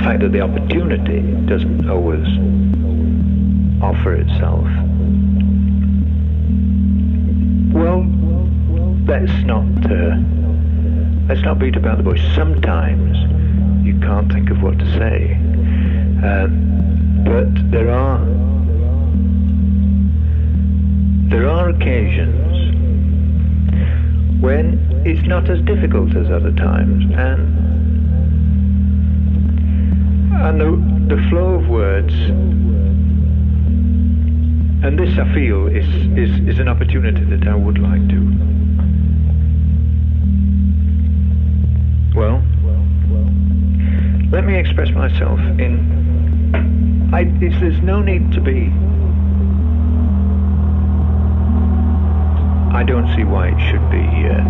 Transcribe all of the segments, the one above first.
The fact that the opportunity doesn't always offer itself. Well, let's not uh, let's not beat about the bush. Sometimes you can't think of what to say, uh, but there are there are occasions when it's not as difficult as other times, and and the, the flow of words, and this I feel is, is, is an opportunity that I would like to. Well, let me express myself in. I, there's no need to be. I don't see why it should be uh,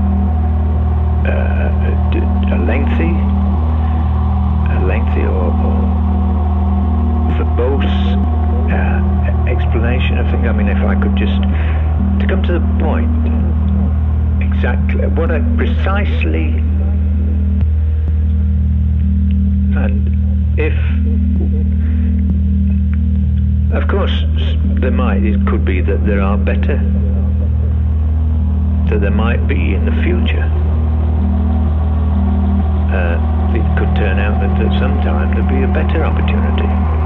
uh, lengthy lengthy or, or verbose uh, explanation of things. I mean, if I could just to come to the point, exactly what I precisely, and if, of course, there might, it could be that there are better, that there might be in the future. Uh, it could turn out that at some time there'd be a better opportunity.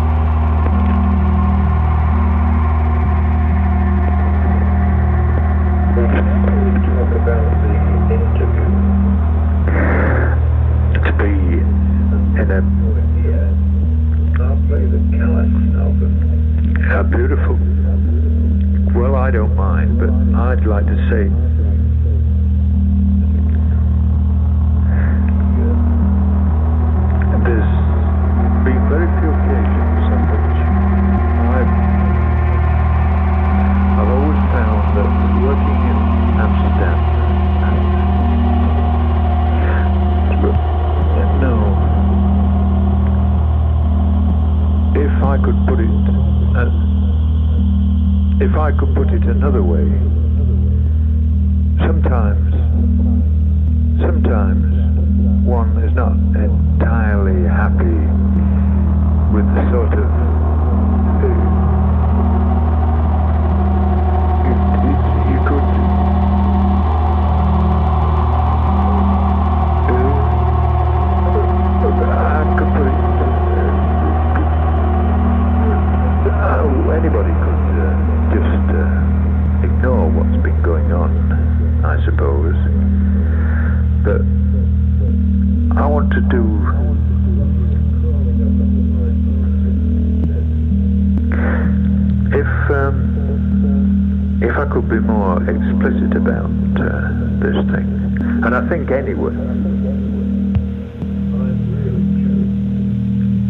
Anyway,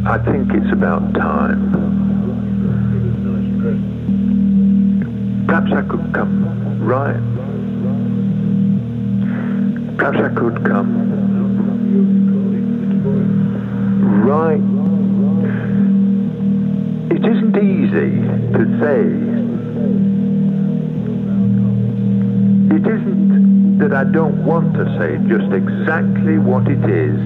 I think it's about time. Say just exactly what it is.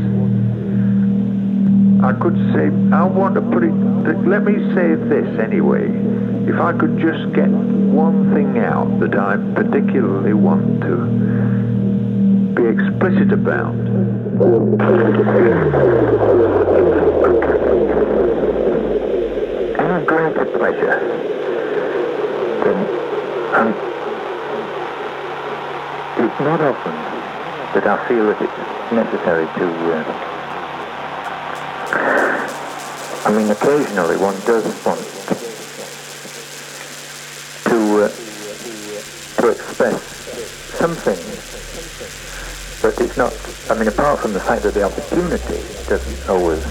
I could say, I want to put it, let me say this anyway. If I could just get one thing out that I particularly want to be explicit about great pleasure. Then, um, it's not often that I feel that it's necessary to. Uh, I mean, occasionally one does want to uh, to express something, but it's not. I mean, apart from the fact that the opportunity doesn't always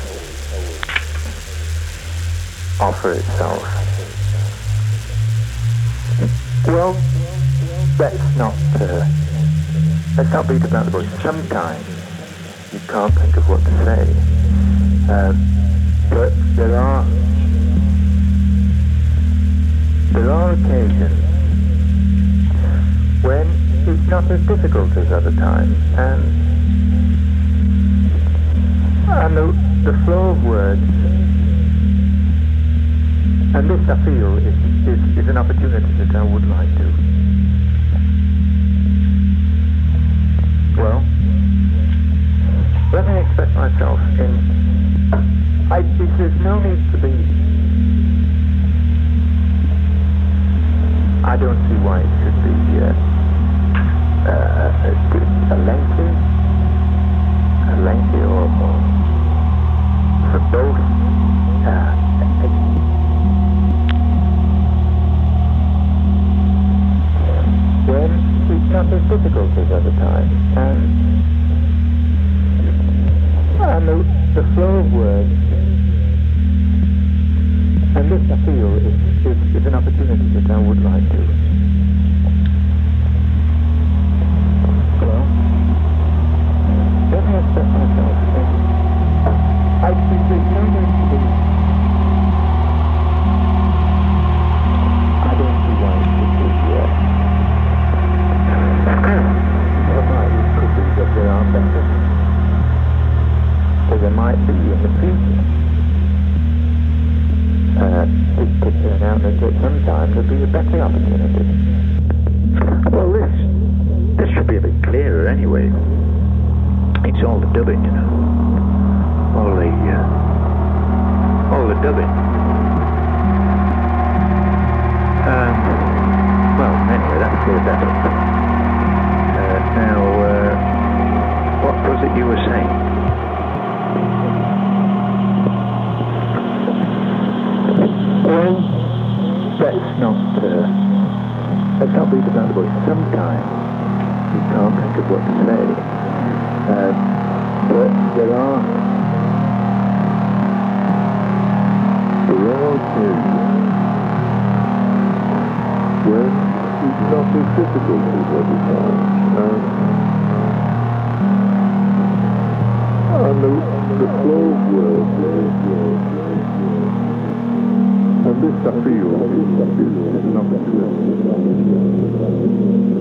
offer itself. Well, let's not uh, let's not beat about the bush. Sometimes you can't think of what to say, um, but there are there are occasions when it's not as difficult as other times, and and the, the flow of words and this, I feel, is, is, is an opportunity that I would like to. Well, let me express myself in. I, there's no need to be. I don't see why it should be uh, uh, a, lengthy, a lengthy or, or for both. Uh, not as difficult as other times. And, and the, the flow of words, and this I feel is, is, is an opportunity that I would like to. I don't see why it should be uh, it might it could be that there better. Might be in the future. Uh, it could turn out that at some time there'll be a better opportunity. Well, this this should be a bit clearer anyway. It's all the dubbing, you know. All the uh, all the dubbing. Um, well, anyway, that's cleared that was it you were saying? Well, let's not, uh, let's not bush. Sometimes you can't think of what to say. Uh, but there are, there are occasions when it's not as difficult as other times. Um, and the, the flow of and this I feel is, is an opportunity.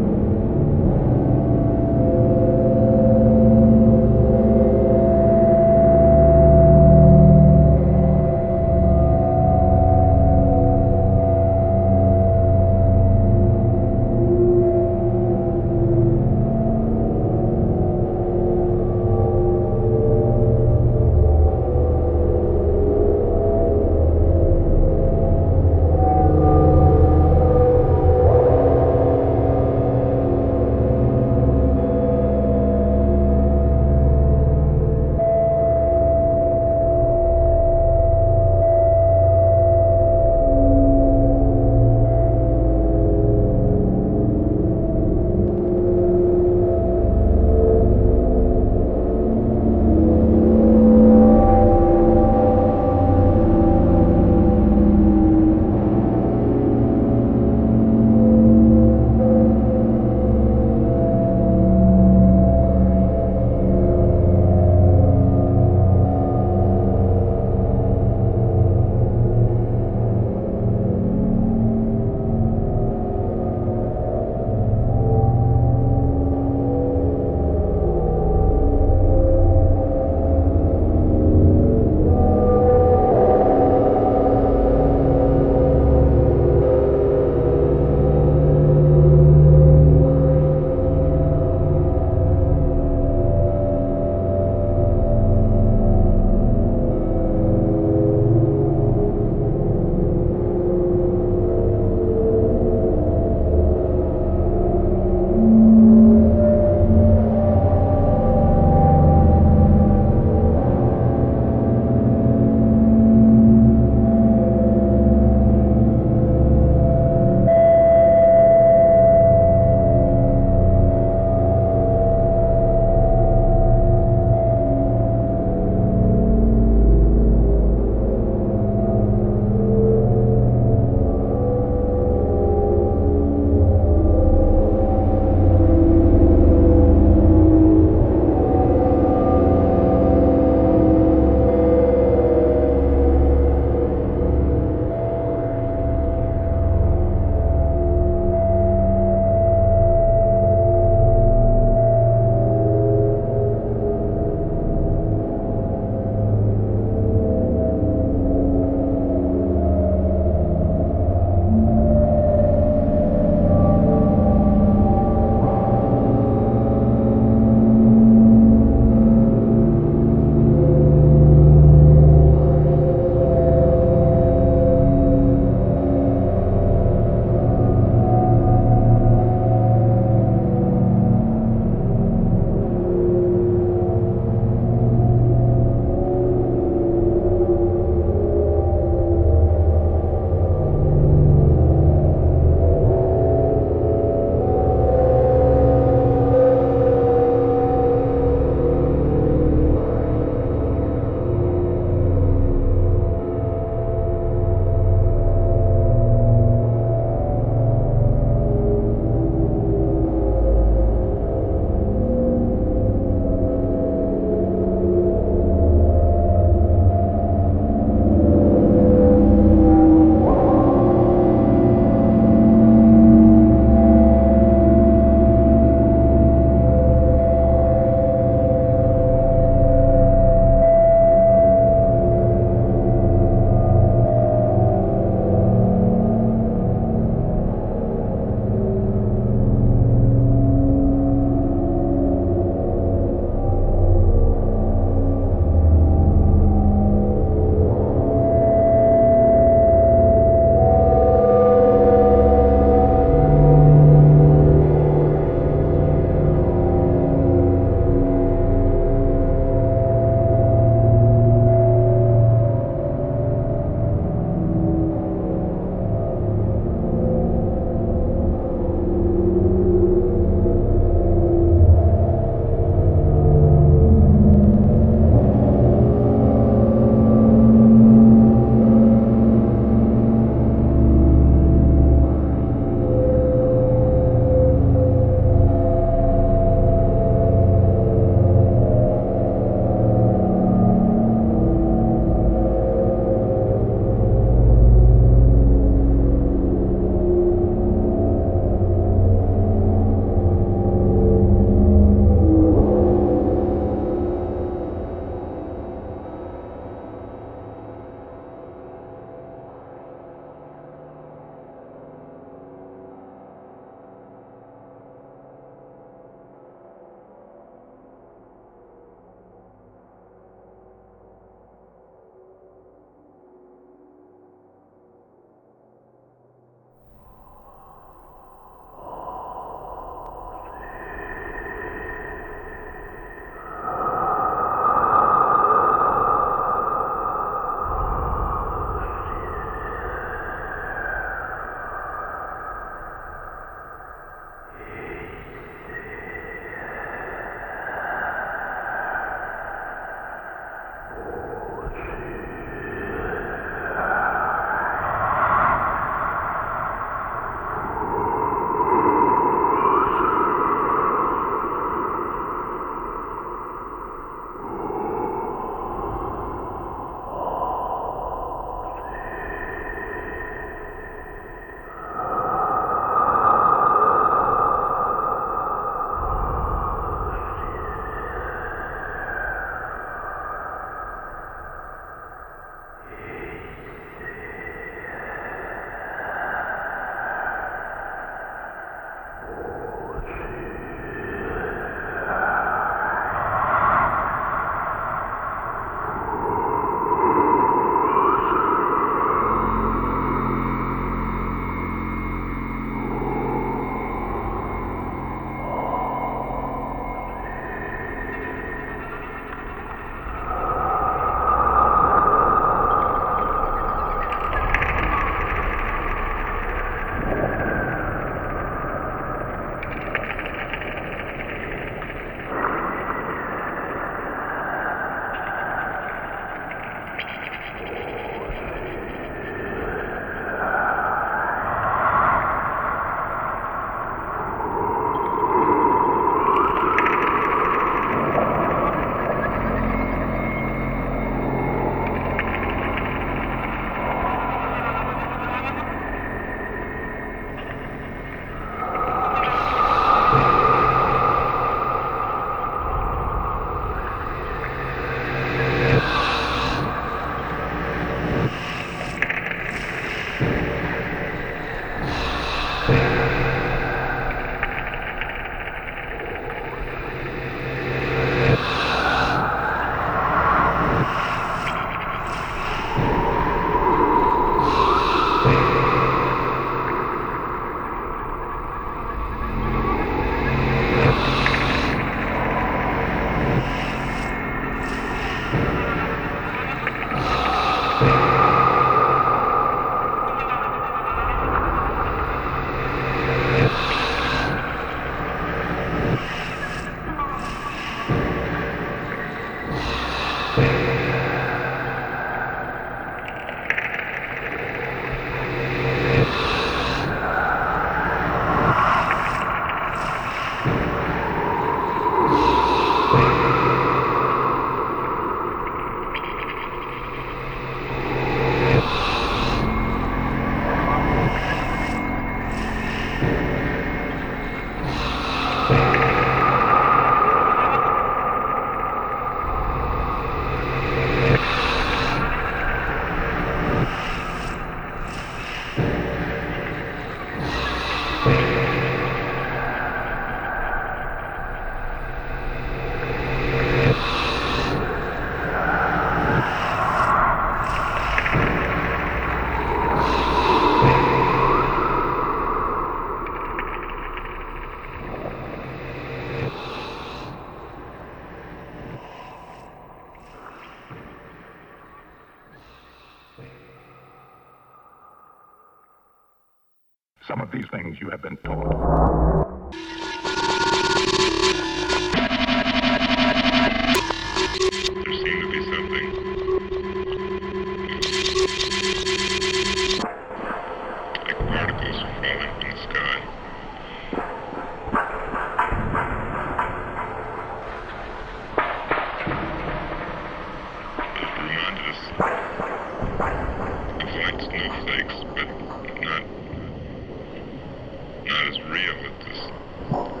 Not as real as this.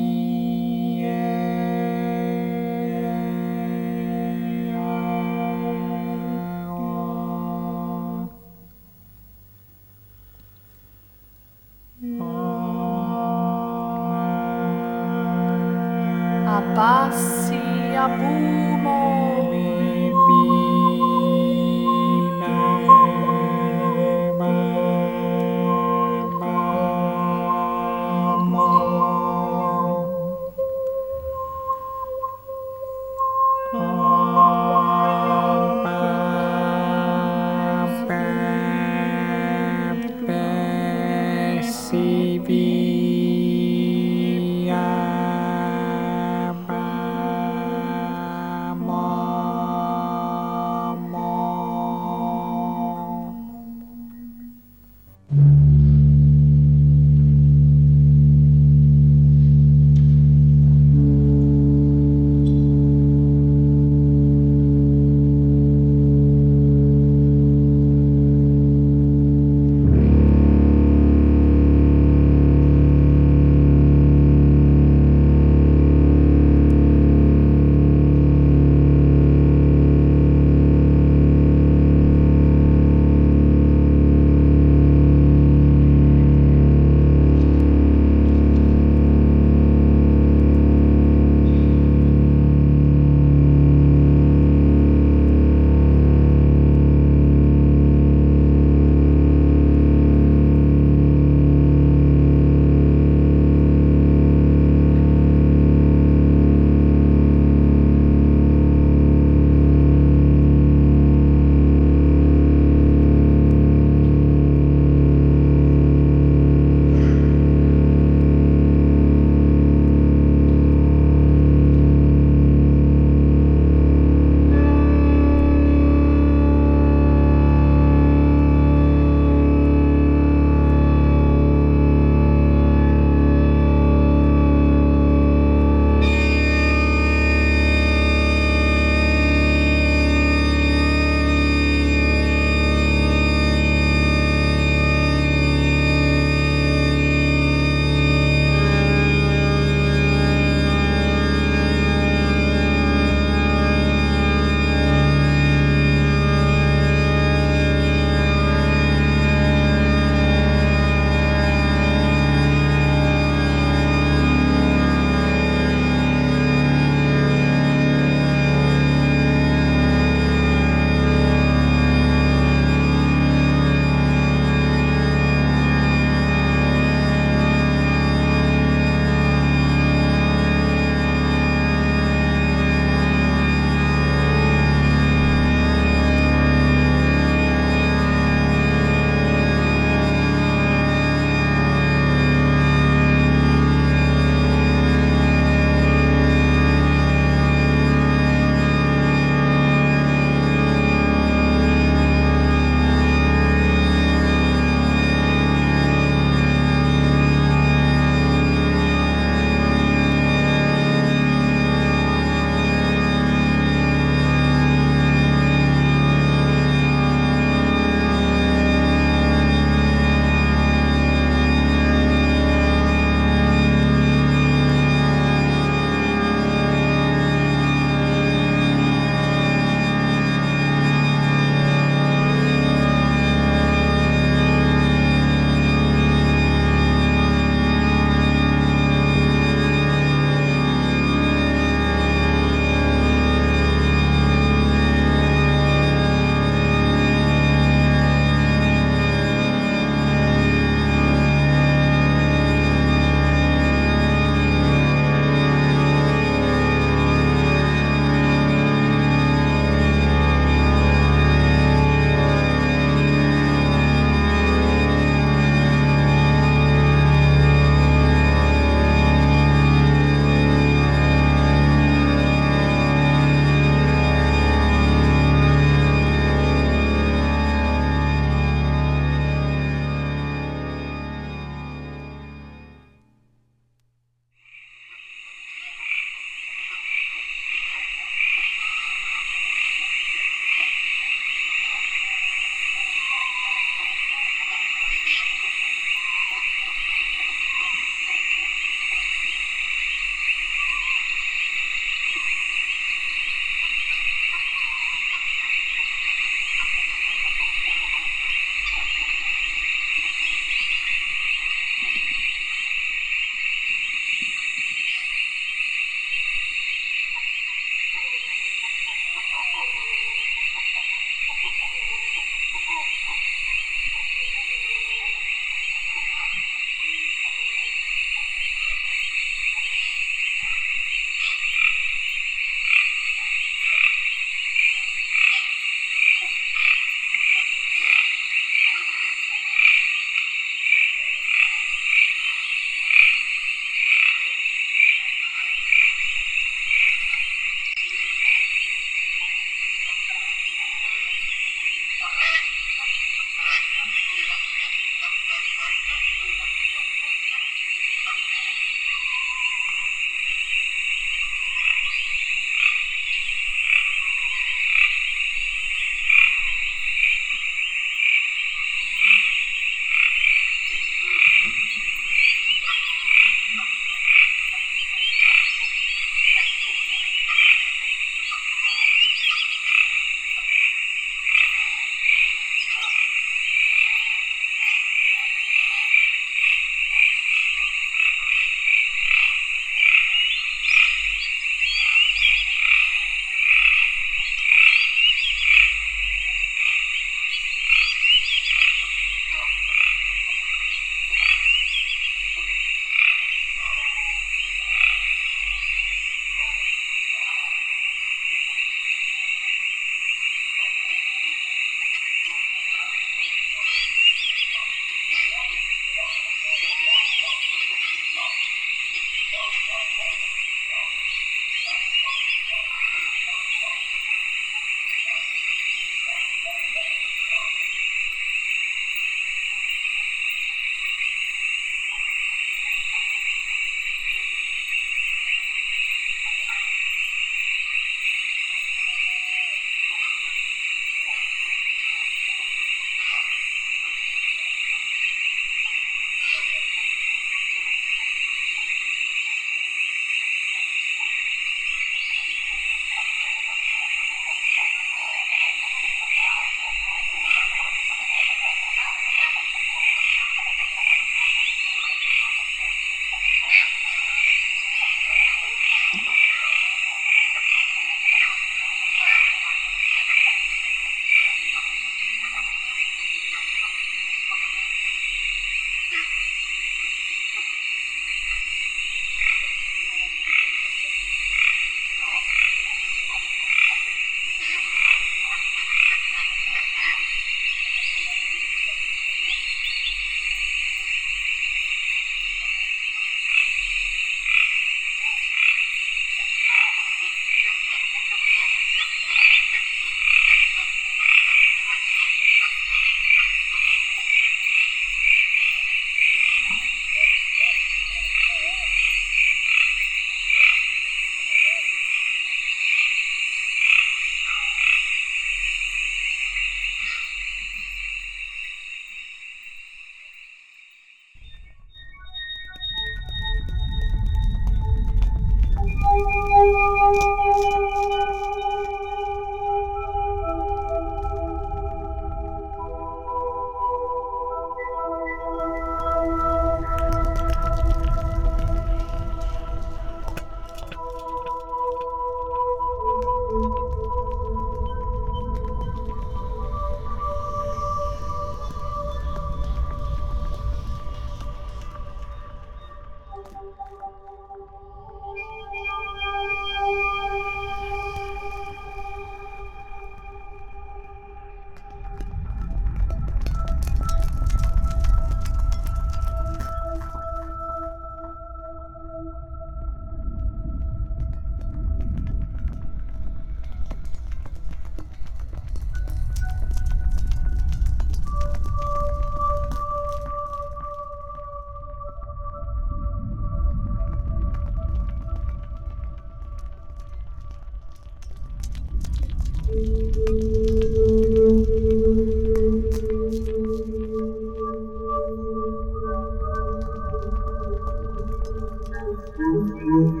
Música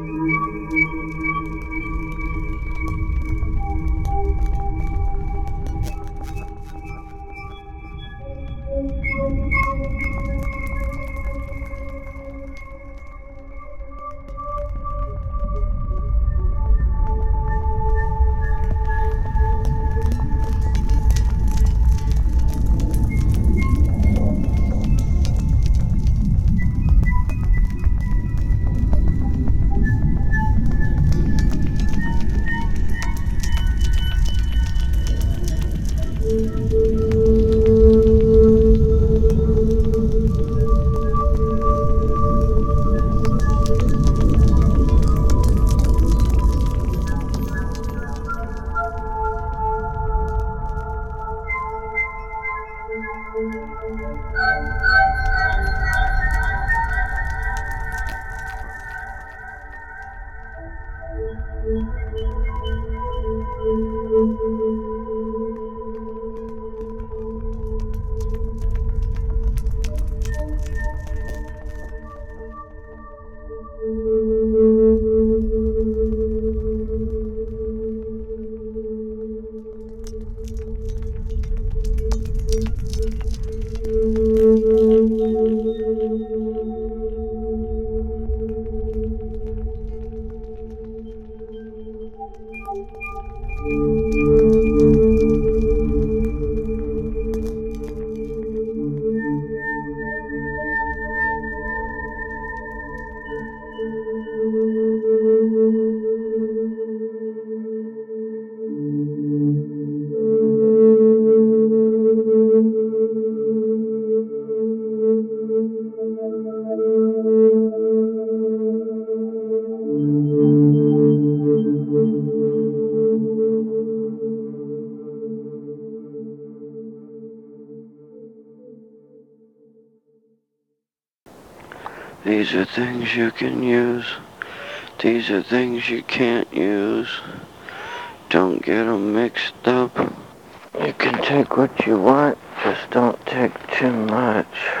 These are things you can use. These are things you can't use. Don't get 'em mixed up. You can take what you want, just don't take too much.